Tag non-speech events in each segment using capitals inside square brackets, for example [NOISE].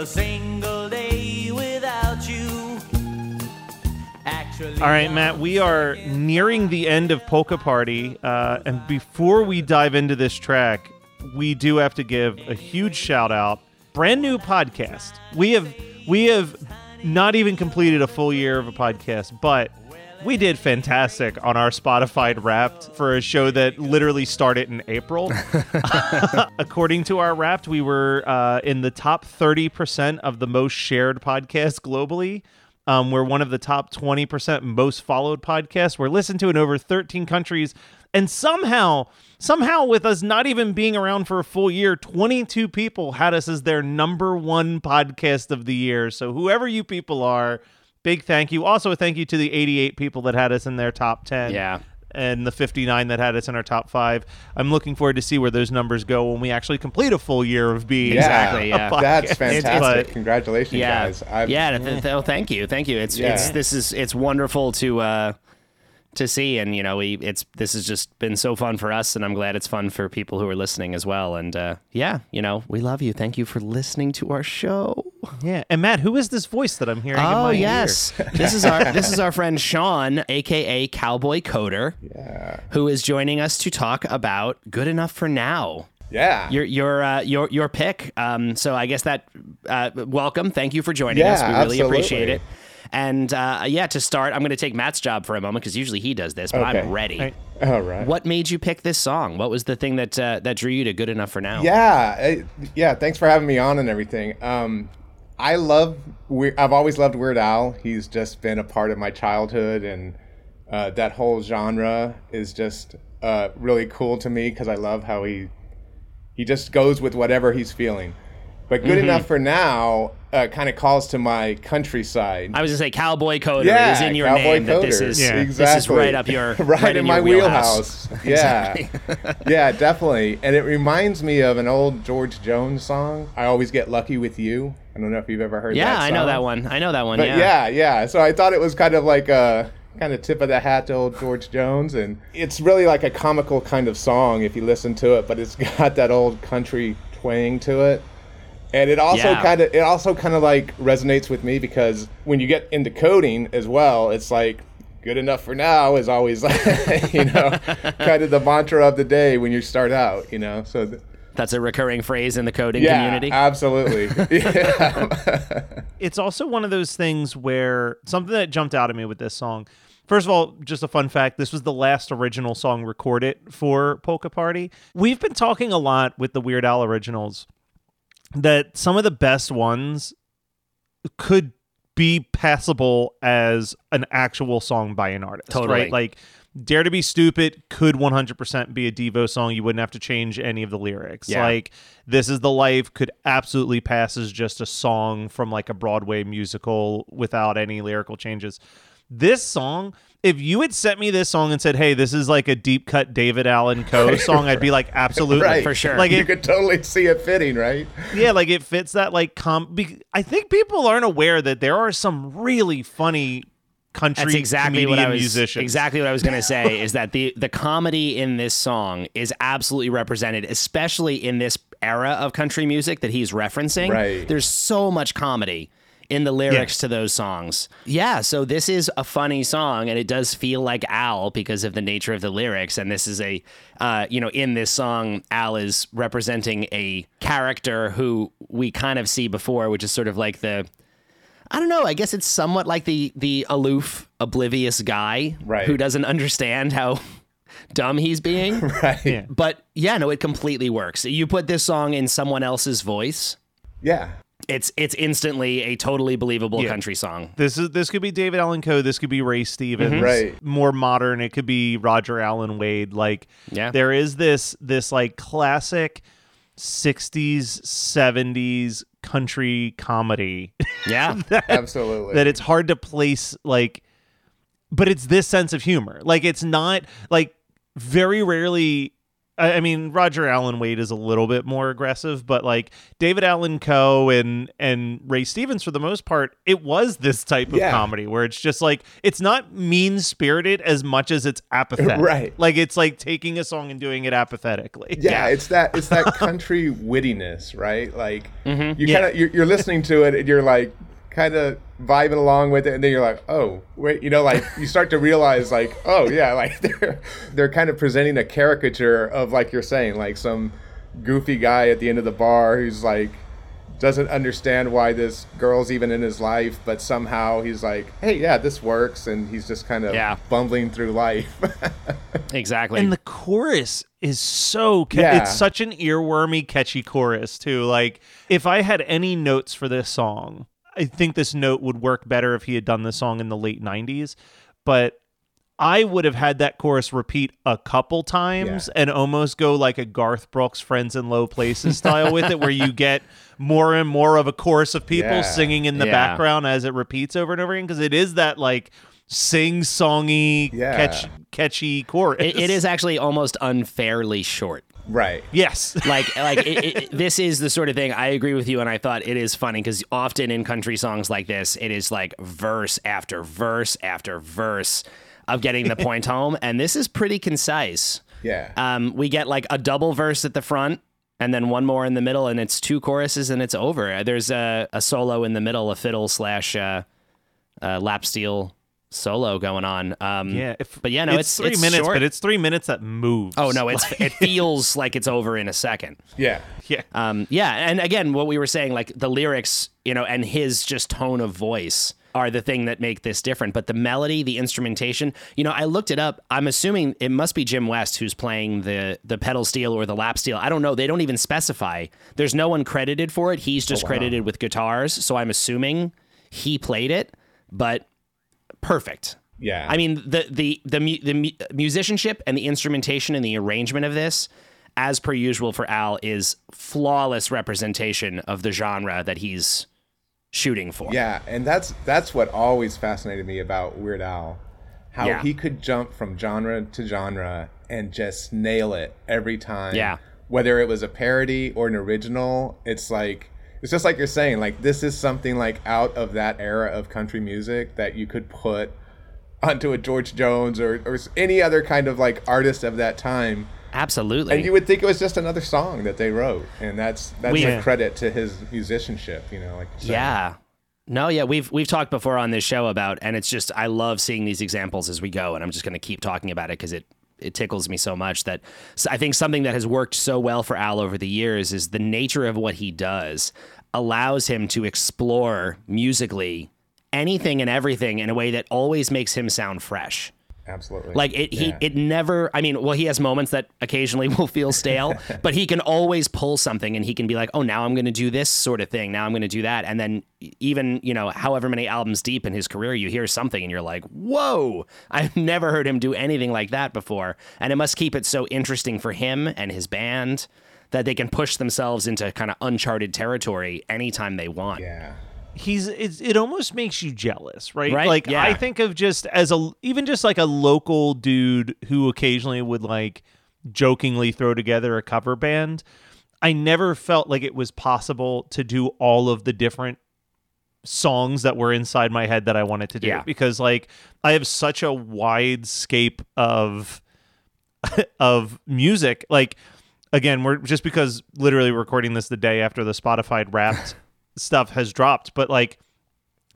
A single day without you. Actually, All right, Matt, we are nearing the end of Polka Party. Uh, and before we dive into this track, we do have to give a huge shout out. Brand new podcast. We have we have not even completed a full year of a podcast, but we did fantastic on our Spotify Wrapped for a show that literally started in April. [LAUGHS] [LAUGHS] According to our Wrapped, we were uh, in the top 30% of the most shared podcasts globally. Um, we're one of the top 20% most followed podcasts. We're listened to in over 13 countries. And somehow, somehow, with us not even being around for a full year, 22 people had us as their number one podcast of the year. So, whoever you people are, big thank you. Also, a thank you to the 88 people that had us in their top 10 Yeah. and the 59 that had us in our top five. I'm looking forward to see where those numbers go when we actually complete a full year of being Exactly, yeah. podcast. That's fantastic. But- Congratulations, yeah, guys. I've- yeah. th- th- oh, thank you, thank you. It's Yeah. it's this is it's wonderful to uh to see, and you know, we it's this has just been so fun for us, and I'm glad it's fun for people who are listening as well. And uh yeah, you know, we love you. Thank you for listening to our show. Yeah, and Matt, who is this voice that I'm hearing? in Oh my yes, [LAUGHS] this is our this is our friend Sean, aka Cowboy Coder, who is joining us to talk about "Good Enough for Now." Yeah. Your your uh, your your pick. Um, so I guess that uh, welcome. Thank you for joining us. We Yeah, really appreciate it. And uh, yeah, to start, I'm going to take Matt's job for a moment because usually he does this, but Okay. I'm ready. Right. All right. What made you pick this song? What was the thing that uh, that drew you to "Good Enough for Now"? Yeah, I- yeah. Thanks for having me on and everything. Um, I love. We- I've always loved Weird Al. He's just been a part of my childhood, and uh, that whole genre is just uh, really cool to me because I love how he he just goes with whatever he's feeling. But good enough for now uh, kind of calls to my countryside. I was going to say Cowboy Coder yeah, is in your Cowboy name. That this is Yeah. this is right up your [LAUGHS] right, in, in, my your wheelhouse. Yeah, [LAUGHS] yeah, definitely. And it reminds me of an old George Jones song. I always get lucky with you. I don't know if you've ever heard. That song. Yeah, I know that one. I know that one. But yeah. yeah, yeah. So I thought it was kind of like a kind of tip of the hat to old George Jones, and it's really like a comical kind of song if you listen to it. But it's [LAUGHS] got that old country twang to it. And it also Yeah. kind of it also kind of like resonates with me because when you get into coding as well, it's like good enough for now is always like [LAUGHS] you know [LAUGHS] kind of the mantra of the day when you start out, you know. So th- That's a recurring phrase in the coding yeah, community. absolutely. [LAUGHS] yeah. it's also one of those things where something that jumped out at me with this song. First of all, just a fun fact this was the last original song recorded for Polka Party. We've been talking a lot with the Weird Al originals that some of the best ones could be passable as an actual song by an artist. Totally. Right? Like Dare to Be Stupid could 100% be a Devo song. You wouldn't have to change any of the lyrics. Yeah. Like This Is the Life could absolutely pass as just a song from like a Broadway musical without any lyrical changes. This song, if you had sent me this song and said, "Hey, this is like a deep cut David Allen Coe song," I'd be like, [LAUGHS] "Absolutely, right. For sure. Like you it, could totally see it fitting, right? yeah, like it fits that like com. Be- I think people aren't aware that there are some really funny country That's exactly what I was musicians. exactly what I was going to say [LAUGHS] is that the the comedy in this song is absolutely represented, especially in this era of country music that he's referencing. Right. There's so much comedy in the lyrics to those songs. Yeah, so this is a funny song and it does feel like Al because of the nature of the lyrics and this is a uh, you know in this song Al is representing a character who we kind of see before which is sort of like the I don't know. I guess it's somewhat like the the aloof, oblivious guy Right. who doesn't understand how [LAUGHS] dumb he's being. [LAUGHS] Right. Yeah. But yeah, no, it completely works. You put this song in someone else's voice, Yeah. It's it's instantly a totally believable Yeah. country song. This is this could be David Allen Coe. This could be Ray Stevens. Mm-hmm. Right. More modern. It could be Roger Allen Wade. Like Yeah. there is this this like classic 60s 70s country comedy Yeah. [LAUGHS] Absolutely. that it's hard to place like but it's this sense of humor like it's not like very rarely I I mean, Roger Allen Wade is a little bit more aggressive, but like David Allen Coe and and Ray Stevens, for the most part, it was this type of Yeah. comedy where it's just like it's not mean spirited as much as it's apathetic. [LAUGHS] Right. Like it's like taking a song and doing it apathetically. yeah, it's that it's that country wittiness, right? Like Mm-hmm. you kind of you're, you're listening to it and you're like kind of vibing along with it, and then you're like, oh wait, you know, like you start to realize like, oh yeah, [LAUGHS] like they're they're kind of presenting a caricature of like you're saying, like some goofy guy at the end of the bar who's like doesn't understand why this girl's even in his life, but somehow he's like, hey, yeah, this works, and he's just kind of Yeah. bumbling through life. [LAUGHS] exactly. And the chorus is so ca- Yeah. it's such an earwormy catchy chorus too. Like if I had any notes for this song, I think this note would work better if he had done the song in the late 90s, but I would have had that chorus repeat a couple times Yeah. and almost go like a Garth Brooks Friends in Low Places style with it where you get more and more of a chorus of people Yeah. singing in the Yeah. background as it repeats over and over again because it is that like sing songy Yeah. catch catchy chorus. it, it is actually almost unfairly short. Right. Yes. [LAUGHS] like like it, it, this is the sort of thing I agree with you and I thought it is funny because often in country songs like this it is like verse after verse after verse of getting the point [LAUGHS] home and this is pretty concise Yeah. um, we get like a double verse at the front and then one more in the middle and it's two choruses and it's over there's a, a solo in the middle a fiddle slash uh, uh, lap steel solo going on um, Yeah, if, but yeah no it's, three it's minutes, short. but it's three minutes that moves. oh no it's it [LAUGHS] feels like it's over in a second yeah. yeah, um, yeah, and again, what we were saying, like the lyrics, you know, and his just tone of voice are the thing that make this different. But the melody, the instrumentation, you know, I looked it up. I'm assuming it must be Jim West who's playing the the pedal steel or the lap steel. I don't know. They don't even specify. There's no one credited for it. He's just credited with guitars, so I'm assuming he played it. But perfect. Yeah. I mean, the the the mu- the mu- musicianship and the instrumentation and the arrangement of this, as per usual for Al, is flawless representation of the genre that he's shooting for. Yeah, and that's that's what always fascinated me about Weird Al, how Yeah. he could jump from genre to genre and just nail it every time. Yeah. Whether it was a parody or an original, it's like it's just like you're saying, like this is something like out of that era of country music that you could put [LAUGHS] onto a George Jones or, or any other kind of like artist of that time. Absolutely. And you would think it was just another song that they wrote. And that's that's We- a credit to his musicianship, you know, like said. Yeah. No, yeah, we've we've talked before on this show about, and it's just I love seeing these examples as we go, and I'm just going to keep talking about it because it it tickles me so much that I think something that has worked so well for Al over the years is the nature of what he does allows him to explore musically anything and everything in a way that always makes him sound fresh. Absolutely. Like it, he, Yeah. it never. I mean, well, he has moments that occasionally [LAUGHS] will feel stale, [LAUGHS] but he can always pull something, and he can be like, "Oh, now I'm going to do this sort of thing. Now I'm going to do that." And then, even you know, however many albums deep in his career, you hear something, and you're like, "Whoa! I've [LAUGHS] never heard him do anything like that before." And it must keep it so interesting for him and his band that they can push themselves into kind of uncharted territory anytime they want. Yeah. He's it's, it almost makes you jealous, right? Right, Like yeah. I think of just as a even just like a local dude who occasionally would like jokingly throw together a cover band. I never felt like it was possible to do all of the different songs that were inside my head that I wanted to do Yeah. because like I have such a wide scape of [LAUGHS] of music like again we're just because literally recording this the day after the Spotify wrapped stuff has dropped but like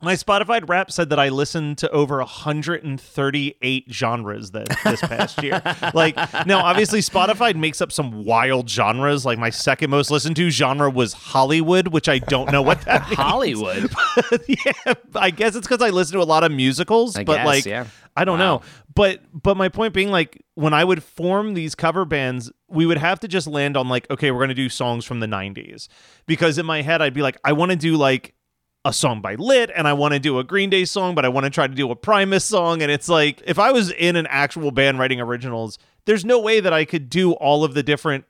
My Spotify rap said that I listened to over 138 genres that this past year. [LAUGHS] like, now obviously Spotify makes up some wild genres. Like my second most listened to genre was Hollywood, which I don't know what that [LAUGHS] means. Hollywood. [LAUGHS] yeah, I guess it's because I listen to a lot of musicals, I but guess, like, yeah. I don't Wow. know. But but my point being, like, when I would form these cover bands, we would have to just land on like, okay, we're gonna do songs from the '90s, because in my head I'd be like, I want to do like a song by Lit, and I want to do a Green Day song, but I want to try to do a Primus song, and it's like, if I was in an actual band writing originals, there's no way that I could do all of the different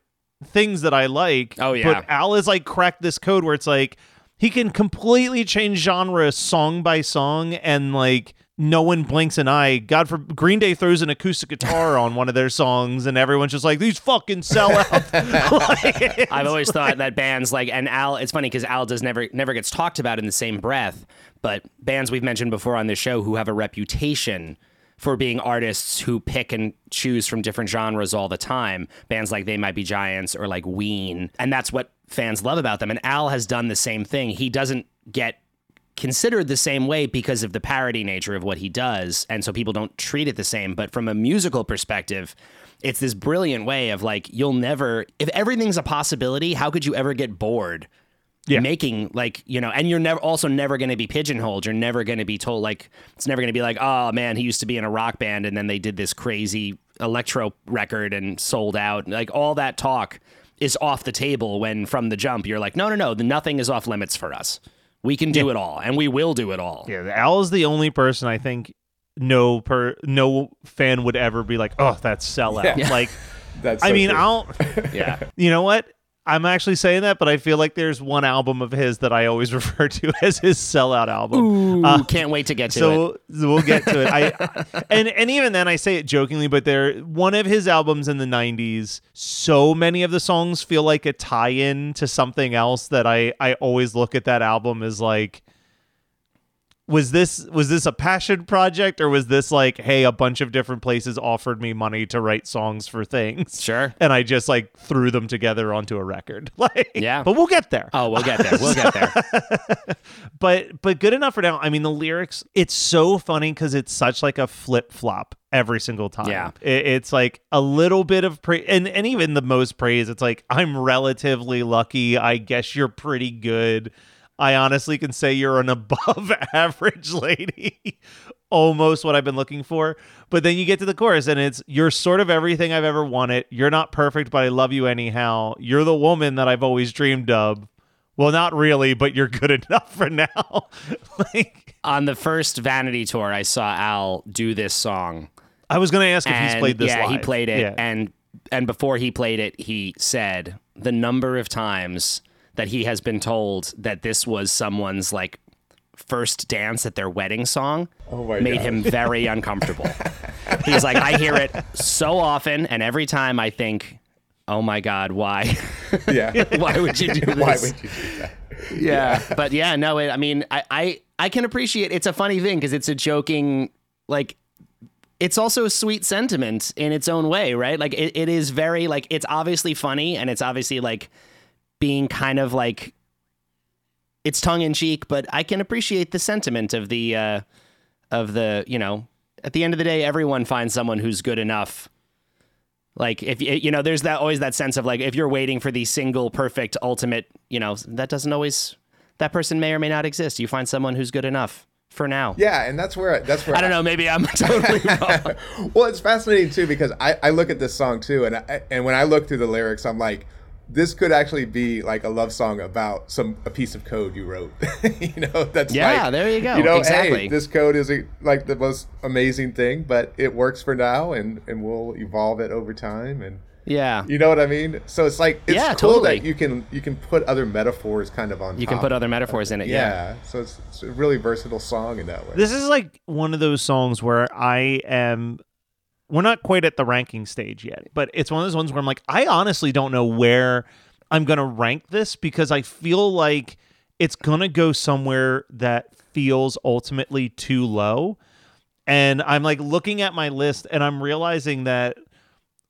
things that I like. Oh, yeah. But Al has like cracked this code where it's like he can completely change genre song by song and like no one blinks an eye. God for Green Day throws an acoustic guitar on one of their songs and everyone's just like these fucking sellouts. [LAUGHS] Like, I've always thought that bands like and Al. It's funny because Al does never never gets talked about in the same breath. But bands we've mentioned before on this show who have a reputation for being artists who pick and choose from different genres all the time. Bands like They Might Be Giants or like Ween, and that's what fans love about them. And Al has done the same thing. He doesn't get considered the same way because of the parody nature of what he does and so people don't treat it the same but from a musical perspective it's this brilliant way of like you'll never if everything's a possibility how could you ever get bored Yeah. making like you know and you're never also never going to be pigeonholed. You're never going to be told like it's never going to be like oh man he used to be in a rock band and then they did this crazy electro record and sold out. Like all that talk is off the table when from the jump you're like no no no the nothing is off limits for us we can do it all and we will do it all yeah, Al is the only person I think no per no fan would ever be like, oh, that's sellout. Yeah. Like [LAUGHS] That's I mean, true. I'll [LAUGHS] yeah you know what? I'm actually saying that, but I feel like there's one album of his that I always [LAUGHS] refer to as his sellout album. Ooh, uh, can't wait to get to it so so we'll get to it. I [LAUGHS] and and even then I say it jokingly, but there one of his albums in the '90s. So many of the songs feel like a tie-in to something else that I I always look at that album as like. Was this was this a passion project or was this like hey a bunch of different places offered me money to write songs for things Sure. and I just like threw them together onto a record [LAUGHS] like Yeah. but we'll get there oh we'll get there we'll get there [LAUGHS] but but good enough for now. I mean, the lyrics. It's so funny because it's such like a flip flop every single time. Yeah. It- it's like a little bit of praise, and and even the most praise. It's like I'm relatively lucky. I guess you're pretty good. I honestly can say you're an [LAUGHS] above average lady. Almost what I've been looking for. But then you get to the chorus and it's you're sort of everything I've ever wanted. You're not perfect, but I love you anyhow. You're the woman that I've always dreamed of. Well, not really, but you're good [LAUGHS] enough for now. [LAUGHS] like on the first vanity tour i saw al do this song I was going to ask if he's played this yeah he played it Yeah. and and before he played it he said the number of times that he has been told that this was someone's like first dance at their wedding song Oh made God. him very [LAUGHS] uncomfortable he's like i hear it so often and every time i think oh my god why [LAUGHS] yeah. [LAUGHS] why would you do this Why would you do that? yeah but yeah no it, i mean I, I i can appreciate it's a funny thing because it's a joking like it's also a sweet sentiment in its own way right like it, it is very like it's obviously funny and it's obviously like being kind of like it's tongue-in-cheek but i can appreciate the sentiment of the uh of the you know at the end of the day everyone finds someone who's good enough. Like if you know there's that always that sense of like if you're waiting for the single perfect ultimate you know that doesn't always that person may or may not exist. You find someone who's good enough for now. Yeah, and that's where that's where i don't know maybe i'm [LAUGHS] totally wrong [LAUGHS] well, it's fascinating too because I, I look at this song too, and I, and when I look through the lyrics, I'm like, this could actually be like a love song about some a piece of code you wrote. [LAUGHS] you know, that's Yeah, like, there you go. You know, Exactly. hey, this code is a, like the most amazing thing, but it works for now, and and we'll evolve it over time, and yeah you know what I mean. So it's like it's Yeah, cool totally. that you can you can put other metaphors kind of on. you can put other metaphors in it yeah, Yeah, so it's, it's a really versatile song in that way. This is like one of those songs where I am. We're not quite at the ranking stage yet, but it's one of those ones where I'm like, I honestly don't know where I'm going to rank this because I feel like it's going to go somewhere that feels ultimately too low. And I'm like looking at my list and I'm realizing that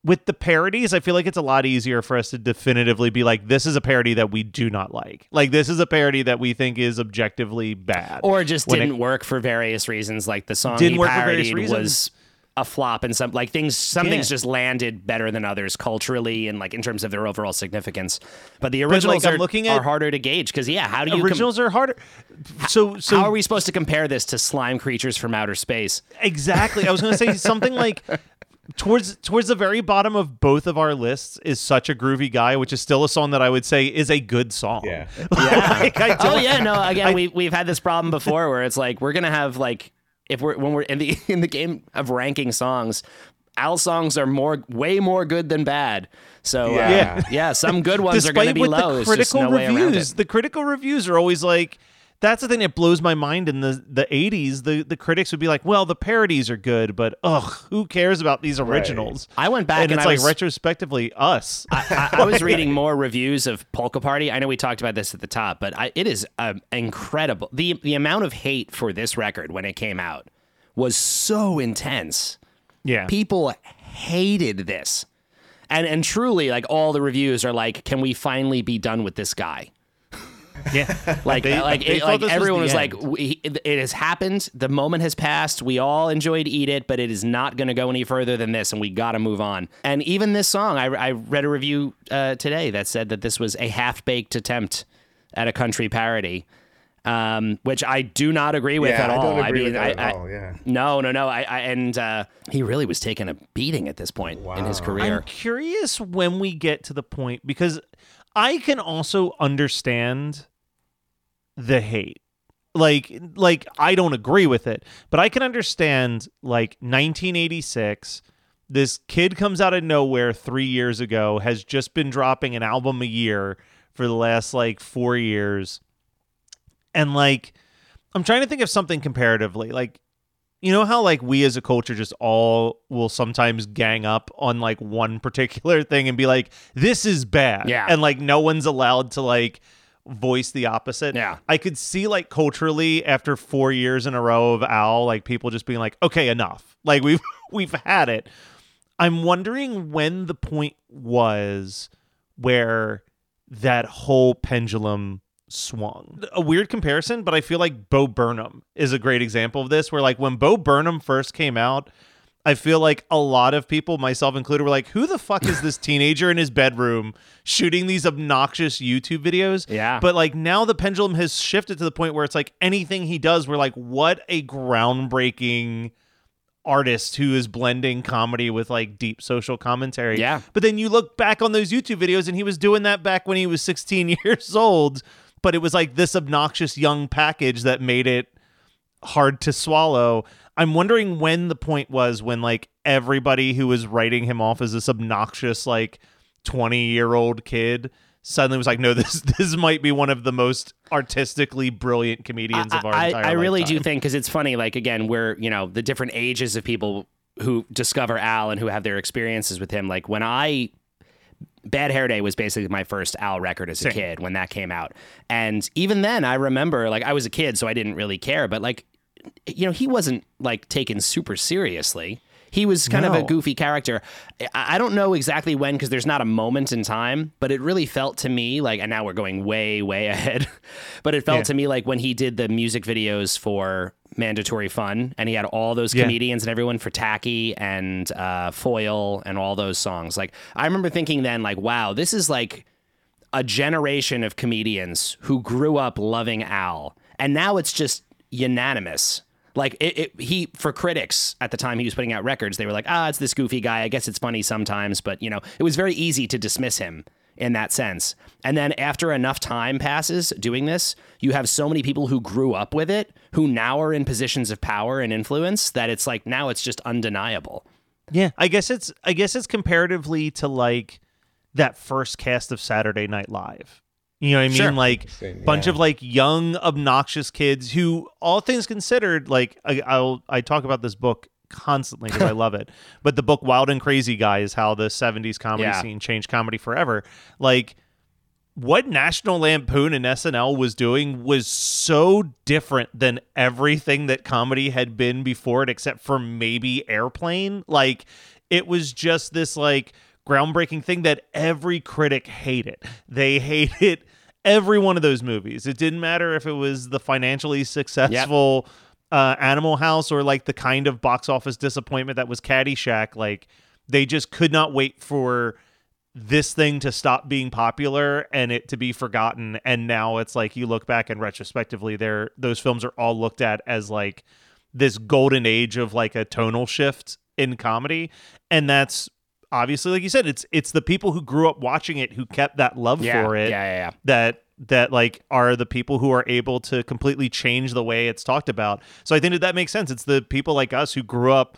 with the parodies, I feel like it's a lot easier for us to definitively be like, this is a parody that we do not like. Like, this is a parody that we think is objectively bad. or just When didn't work for various reasons. Like the song Didn't he work for various reasons. was a flop, and some like things. Some Yeah. things just landed better than others culturally and like in terms of their overall significance. But the originals I'm are, looking are harder to gauge because yeah, how do you com- originals are harder. So, so how are we supposed to compare this to slime creatures from outer space? Exactly. I was going to say something like [LAUGHS] towards towards the very bottom of both of our lists is such a groovy guy, which is still a song that I would say is a good song. Yeah. [LAUGHS] Like, Oh yeah, no. Again, I- we we've had this problem before where it's like we're gonna have like if we're when we're in the [LAUGHS] in the game of ranking songs, Al songs are more way more good than bad. So uh, Yeah. yeah, yeah, some good [LAUGHS] ones are gonna Despite be with low. the critical no reviews, the critical reviews are always like. That's the thing that blows my mind in the, the 80s. The, the critics would be like, well, the parodies are good, but ugh, who cares about these originals? I went back and, and it's I like was- retrospectively us. I, I was reading more reviews of Polka Party. I know we talked about this at the top, but I, it is um, incredible. the The amount of hate for this record when it came out was so intense. yeah. people hated this and and truly like all the reviews are like can we finally be done with this guy yeah. [LAUGHS] like They- like they it, like this was everyone was, like we, it, it has happened the moment has passed we all enjoyed eat it but it is not going to go any further than this and we got to move on and even this song i, I read a review uh, today that said that this was a half-baked attempt at a country parody um, which I do not agree with Yeah, at I all. don't agree mean, with that I, at I- all, yeah. no, no, no. I, I and uh, he really was taking a beating at this point in his career. I'm curious when we get to the point because I can also understand the hate. Like like I don't agree with it, but I can understand like 1986 this kid comes out of nowhere 3 years ago has just been dropping an album a year for the last like 4 years. And like I'm trying to think of something comparatively. Like you know how like we as a culture just all will sometimes gang up on like one [LAUGHS] particular thing and be like this is bad Yeah. and like no one's allowed to like voice the opposite Yeah. i could see like culturally after four years in a row of Al like people just being like okay enough [LAUGHS] like we've [LAUGHS] we've had it i'm wondering when the point was where that whole pendulum swung. A weird comparison, but I feel like Bo Burnham is a great example of this, where like when Bo Burnham first came out, I feel like a lot of people, myself included, were like, who the fuck is this [LAUGHS] teenager in his bedroom shooting these obnoxious YouTube videos? Yeah. But like now the pendulum has shifted to the point where it's like anything he does, we're like, what a groundbreaking artist who is blending comedy with like deep social commentary. Yeah. But then you look back on those YouTube videos and he was doing that back when he was 16 [LAUGHS] years old, but it was like this obnoxious young package that made it hard to swallow. I'm wondering when the point was when like everybody who was writing him off as this obnoxious like 20 year old kid suddenly was like, no, [LAUGHS] this this might be one of the most artistically brilliant comedians of our I, entire I really do think because it's funny. Like again, we're you know the different ages of people who discover Al and who have their experiences with him. Like when I Bad Hair Day was basically my first Al record as a Same. kid when that came out. And even then, I remember like I was a kid, so I didn't really care. But like, you know, he wasn't like taken super seriously. He was kind of a goofy character. I I don't know exactly when because there's not a moment in time, but it really felt to me like, and now we're going way, way [LAUGHS] ahead, but it felt Yeah. to me like when he did the music videos for Mandatory Fun and he had all those Yeah. comedians and everyone for Tacky and uh, Foil and all those songs. Like, I remember thinking then, like, wow, this is like a generation of comedians who grew up loving Al, and now it's just unanimous. Like it, it, he for critics at the time he was putting out records, they were like, ah, it's this goofy guy. I guess it's funny sometimes, but you know, it was very easy to dismiss him in that sense. And then after enough time passes doing this, you have so many people who grew up with it, who now are in positions of power and influence that it's like now it's just undeniable. Yeah, I guess it's I guess it's comparatively to like that first cast of Saturday Night Live. You know what I mean? Sure. Like Same, bunch yeah. of like young, obnoxious kids who, all things considered, like I, I'll I talk about this book constantly because I [LAUGHS] love it. But the book Wild and Crazy Guy is how the '70s comedy Yeah. scene changed comedy forever. Like what National Lampoon and SNL was doing was so different than everything that comedy had been before it, except for maybe Airplane. Like it was just this like groundbreaking thing that every critic hated. They [LAUGHS] hated every one of those movies. It didn't matter if it was the financially successful uh, Animal House or like the kind of box office disappointment that was Caddyshack. Like they just could not wait for this thing to stop being popular and it to be forgotten. And now it's like you look back and retrospectively, there those films are all looked at as like this golden age of like a tonal shift in comedy, and that's obviously like you said it's it's the people who grew up watching it who kept that love Yeah, for it yeah, yeah, yeah. that that like are the people who are able to completely change the way it's talked about so i think that that makes sense it's the people like us who grew up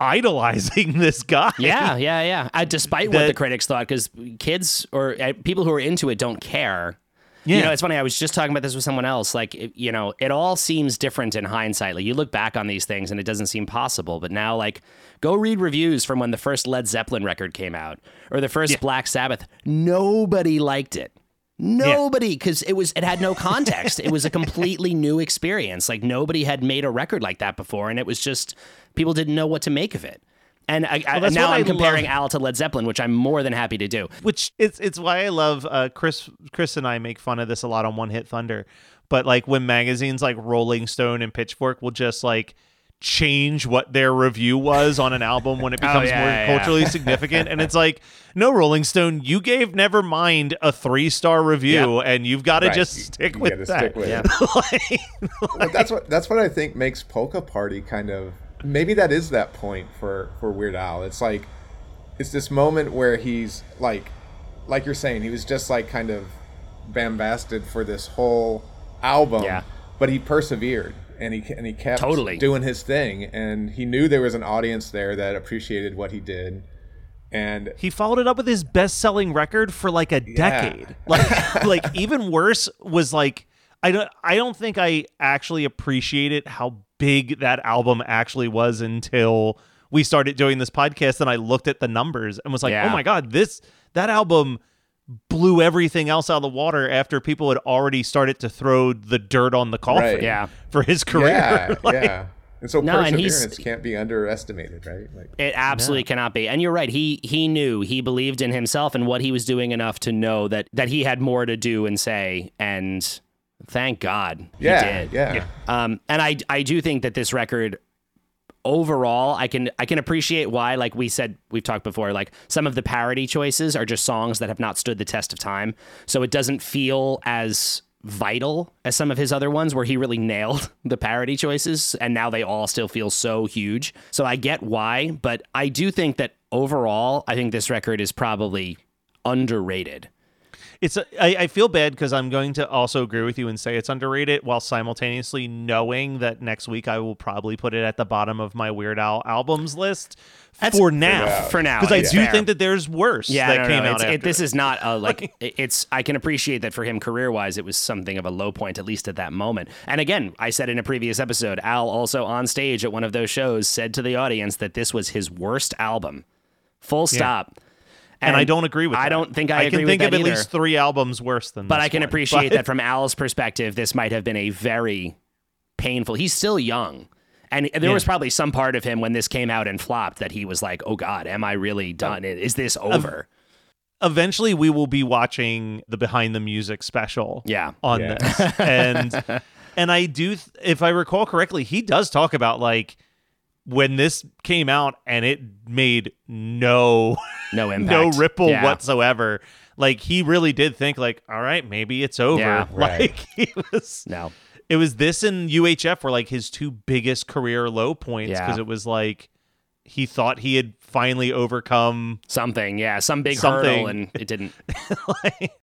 idolizing [LAUGHS] this guy Yeah, yeah, yeah. Uh, despite what the critics thought, because kids or uh, people who are into it don't care. Yeah. You know, it's funny. I was just talking about this with someone else. Like, it, you know, it all seems different in hindsight. Like, you look back on these things and it doesn't seem possible. But now, like, go read reviews from when the first Led Zeppelin record came out or the first Black Sabbath. Nobody liked it. Nobody, because it was it had no context. it was a completely new experience. Like nobody had made a record like that before, and it was just people didn't know what to make of it. And I, I, now I'm I comparing love. Al to Led Zeppelin, which I'm more than happy to do. which it's it's why I love uh, Chris Chris and I make fun of this a lot on One Hit Thunder, but like when magazines like Rolling Stone and Pitchfork will just like change what their review was on an album when it [LAUGHS] oh, becomes Oh, yeah, more yeah, yeah. culturally significant and it's like no Rolling Stone you gave Nevermind a 3 star review and you've got to Right. just stick you with gotta that stick with Yeah. it. [LAUGHS] [LAUGHS] But that's what that's what I think makes Polka Party kind of maybe that is that point for for Weird Al. It's like it's this moment where he's like like you're saying he was just like kind of bambasted for this whole album. Yeah. But he persevered and he and he kept Totally. doing his thing and he knew there was an audience there that appreciated what he did. And he followed it up with his best-selling record for like a decade. Like [LAUGHS] like even worse was like I don't I don't think I actually appreciated how big that album actually was until we started doing this podcast and I looked at the numbers and was like, oh Yeah. "Oh my god, this that album blew everything else out of the water after people had already started to throw the dirt on the coffin Right. Yeah. [LAUGHS] for his career." yeah, [LAUGHS] Like, yeah. And so No, and he's- perseverance can't be underestimated, right? Like It absolutely cannot be. And you're right. He he knew he believed in himself and what he was doing enough to know that that he had more to do and say. And thank God he yeah, did. yeah. Um, and I I do think that this record overall I can I can appreciate why like we said we've talked before like some of the parody choices are just songs that have not stood the test of time. So it doesn't feel as vital as some of his other ones where he really nailed [LAUGHS] the parody choices and now they all still feel so huge. So I get why but I do think that overall I think this record is probably underrated It's a, I, I feel bad because I'm going to also agree with you and say it's underrated while simultaneously knowing that next week I will probably put it at the bottom of my Weird Al albums list for now. for now Because I do fair. think that there's worse Yeah, that no, no, came no, out it, this is not a, like [LAUGHS] it's. I can appreciate that for him career wise, it was something of a low point at least at that moment. And again, I said in a previous episode, Al also on stage at one of those shows said to the audience that this was his worst album. Full stop. And I don't agree with that. I that. don't think I, I agree can with think that of at either. least three albums worse than But this I can one. appreciate But- that from Al's perspective, this might have been a very painful. He's still young. And there was probably some part of him when this came out and flopped that he was like, "Oh God, am I really done? Is this over?" eventually we will be watching the behind the music special Yeah. on Yeah. this and [LAUGHS] and i do th- if i recall correctly he does talk about like when this came out and it made no No [LAUGHS] impact. no ripple Yeah. whatsoever like he really did think like all right maybe it's over Yeah. [LAUGHS] Right. like he was No. it was this and UHF were like his two biggest career low points Yeah. because it was like he thought he had finally overcome Something, yeah, some big Something. hurdle, and it didn't. [LAUGHS]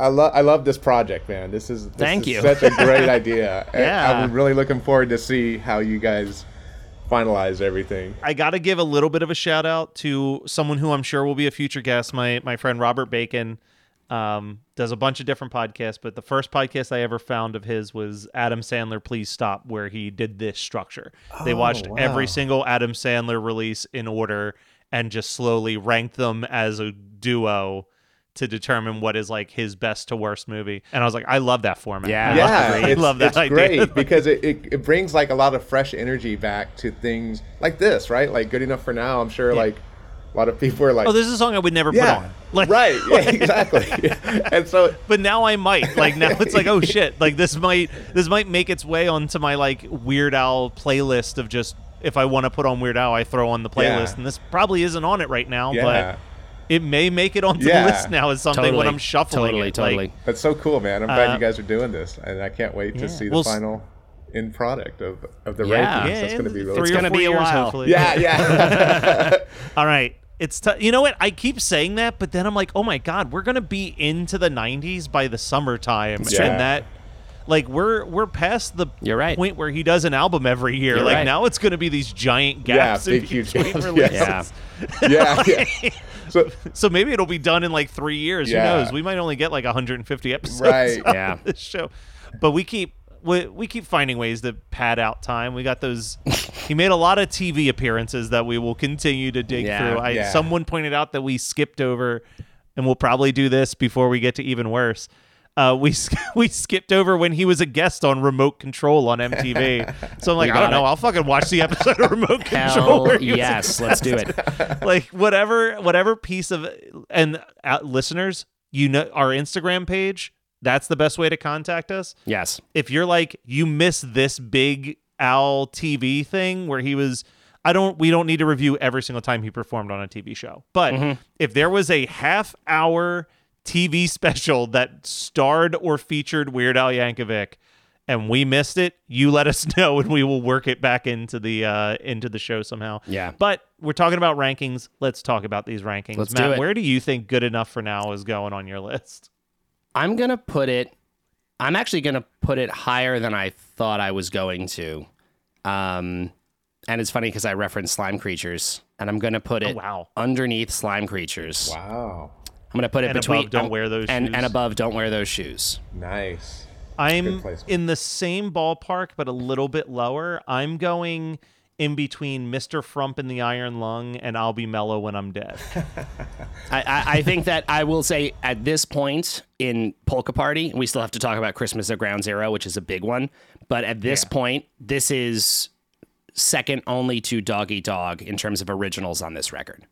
I love I love this project, man. This is this Thank is you. such a great [LAUGHS] idea. And Yeah. I'm really looking forward to see how you guys finalize everything. I got to give a little bit of a shout out to someone who I'm sure will be a future guest. My my friend Robert Bacon um, does a bunch of different podcasts, but the first podcast I ever found of his was Adam Sandler. Please stop, where he did this structure. they watched every single Adam Sandler release in order and just slowly ranked them as a duo to determine what is like his best to worst movie. And I was like, I love that format. Yeah. I yeah, love, I it's, love that it's idea. great [LAUGHS] because it, it, it brings like a lot of fresh energy back to things like this, right? Like good enough for now. I'm sure like a lot of people are like, oh, this is a song I would never put on. [LAUGHS] Like, right, yeah, exactly. [LAUGHS] and so but now I might. Like now it's like, oh shit, like this might this might make its way onto my like Weird Al playlist of just if I want to put on Weird Al, I throw on the playlist, Yeah. and this probably isn't on it right now, Yeah. but it may make it onto Yeah. the list now as something Totally. when I'm shuffling Totally, it. totally. Like, that's so cool, man. I'm glad Uh, you guys are doing this, and I can't wait yeah. to see the We'll final end product of of the Yeah. rankings. yeah, That's going to be in really three It's or gonna four be a years, while. hopefully. Yeah, yeah. [LAUGHS] [LAUGHS] All right. It's t- you know what I keep saying that, but then I'm like, oh my god, we're gonna be into the '90s by the summertime, Yeah. and that, like, we're we're past the You're right. point where he does an album every year. You're like right. now, it's gonna be these giant gaps in big, huge gaps, releases. yes. Yeah. yeah, [LAUGHS] yeah. So [LAUGHS] So maybe it'll be done in like three years. Yeah. Who knows? We might only get like 150 episodes Right. of Yeah. this show, but we keep we, we keep finding ways to pad out time. We got those. he made a lot of TV appearances that we will continue to dig Yeah. through. I, Yeah. Someone pointed out that we skipped over, and we'll probably do this before we get to even worse. Uh, we [LAUGHS] we skipped over when he was a guest on Remote Control on [LAUGHS] MTV. So I'm like, I don't know. I'll fucking watch the episode of Remote [LAUGHS] Control. Hell he yes, let's do it. like whatever whatever piece of and uh, listeners you know our instagram page that's the best way to contact us Yes. if you're like you miss this big al tv thing where he was i don't we don't need to review every single time he performed on a tv show but if there was a half hour tv special that starred or featured weird al yankovic and we missed it you let us [LAUGHS] know and we will work it back into the uh into the show somehow Yeah. but we're talking about rankings. Let's talk about these rankings. Let's Matt, do it. where do you think good enough for now is going on your list? I'm gonna put it. I'm actually gonna put it higher than I thought I was going to. Um, and it's funny because I referenced slime creatures, and I'm gonna put it Oh, wow. underneath slime creatures. wow, I'm gonna put it And between above, don't um, wear those and, shoes. and above don't wear those shoes. nice. I'm in the same ballpark, but a little bit lower. I'm going in between Mr. Frump and the Iron Lung and I'll Be Mellow When I'm Dead. [LAUGHS] I, I, I think that I will say at this point in Polka Party, we still have to talk about Christmas at Ground Zero, which is a big one. But at this point, this is second only to Dog Eat Dog in terms of originals on this record.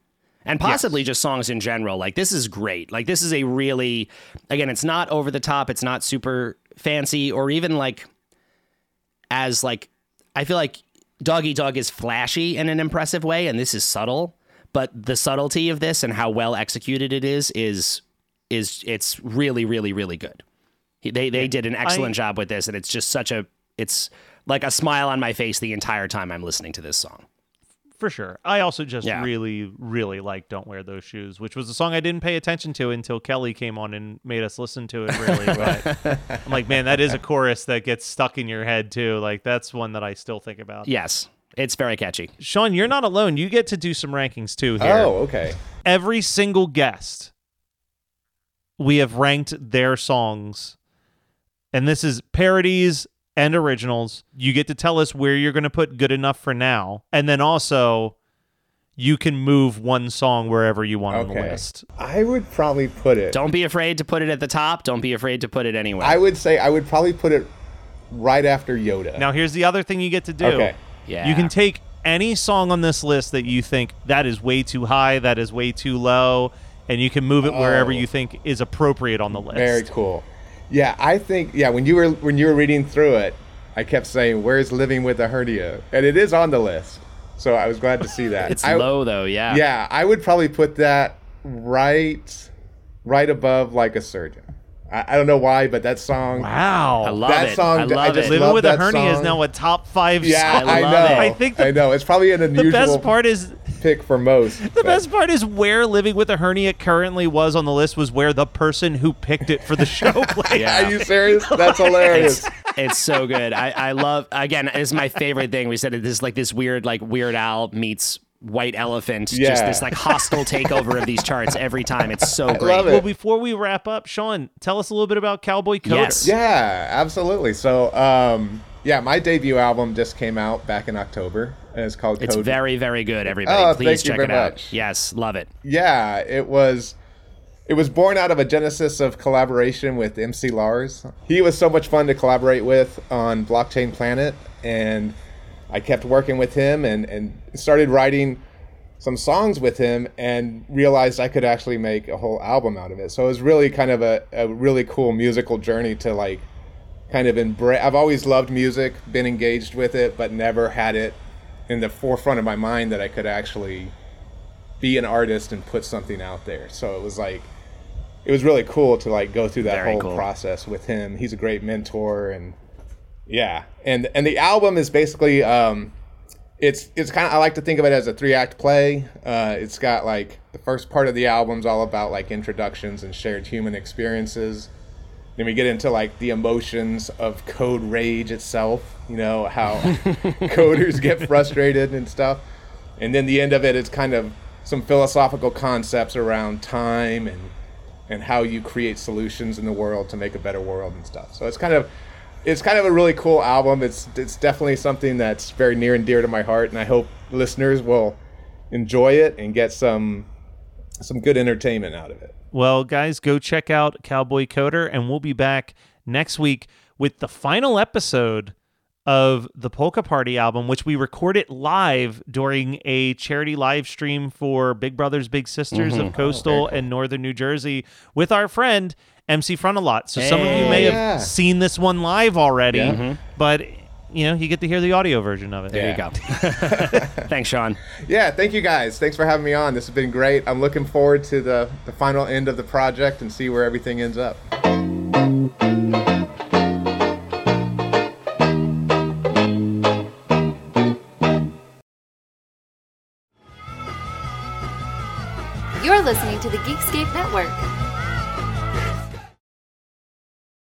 And possibly just songs in general. Like, this is great. Like, this is a really, again, it's not over the top, it's not super fancy, or even like, as like, I feel like Dog Eat Dog is flashy in an impressive way, and this is subtle. But the subtlety of this and how well executed it is is is it's really, really, really good. They they did an excellent job with this, and it's just such a it's like a smile on my face the entire time I'm listening to this song. For sure. I also just Yeah. really, really like Don't Wear Those Shoes, which was a song I didn't pay attention to until Kelly came on and made us listen to it, really. [LAUGHS] but I'm like, man, that is a chorus that gets stuck in your head, too. Like, that's one that I still think about. Yes, it's very catchy. Sean, you're not alone. You get to do some rankings, too, here. Oh, okay. every single guest we have ranked their songs and this is parodies and originals you get to tell us where you're going to put good enough for now and then also you can move one song wherever you want on the list. I would probably put it. Don't be afraid to put it at the top. Don't be afraid to put it anywhere. I would say I would probably put it right after Yoda. Now, here's the other thing you get to do. Okay. Yeah. You can take any song on this list that you think that is way too high, that is way too low, and you can move it wherever Oh. you think is appropriate on the list. Very cool. Yeah, I think yeah. When you were when you were reading through it, I kept saying, "Where's living with a hernia?" And it is on the list, so I was glad to see that. It's I- low though. Yeah. Yeah, I would probably put that right, right above like a surgeon. I, I don't know why, but that song. Wow. I love it. That it. song- I I love just it. Living love with a that hernia is now a top five Yeah, song. I, love know. it. I think the- I know. It's probably an The unusual best part is pick for most. the best part is where living with a hernia currently was on the list was where the person who picked it for the show [LAUGHS] played. Yeah. Are you serious? That's [LAUGHS] hilarious. It's, it's so good. I, I love again. It's my favorite thing. We said it. This like this weird like Weird Al meets White Elephant. yeah. Just this like hostile takeover of these charts every time. It's so great. love it. Well, before we wrap up, Sean, tell us a little bit about Cowboy Coder. Yes. Yeah, absolutely. So, um, yeah, my debut album just came out back in October, and it's called It's Code. very very good. Everybody, Oh, please check very it out. much. Yes, love it. yeah, it was. It was born out of a genesis of collaboration with MC Lars. He was so much fun to collaborate with on Blockchain Planet, and I kept working with him and, and started writing some songs with him and realized I could actually make a whole album out of it. So it was really kind of a, a really cool musical journey to like kind of embrace. I've always loved music, been engaged with it, but never had it in the forefront of my mind that I could actually be an artist and put something out there. So it was like it was really cool to like go through that Very whole cool. process with him. He's a great mentor and yeah. And and the album is basically um it's it's kind of I like to think of it as a three act play. Uh, it's got like the first part of the album's all about like introductions and shared human experiences. Then we get into like the emotions of code rage itself. You know how [LAUGHS] coders get frustrated and stuff. And then the end of it is kind of some philosophical concepts around time and and how you create solutions in the world to make a better world and stuff. So it's kind of it's kind of a really cool album. It's it's definitely something that's very near and dear to my heart, and I hope listeners will enjoy it and get some some good entertainment out of it. Well, guys, go check out Cowboy Coder, and we'll be back next week with the final episode of the Polka Party album, which we recorded live during a charity live stream for Big Brothers Big Sisters of mm-hmm. oh, Coastal and Northern New Jersey with our friend MC Frontalot. So some of you may have seen this one live already, Yeah. Mm-hmm. but you know you get to hear the audio version of it. There Yeah. you go. [LAUGHS] [LAUGHS] Thanks, Sean. Yeah, thank you guys. Thanks for having me on. This has been great. I'm looking forward to the the final end of the project and see where everything ends up. You're listening to the Geekscape Network.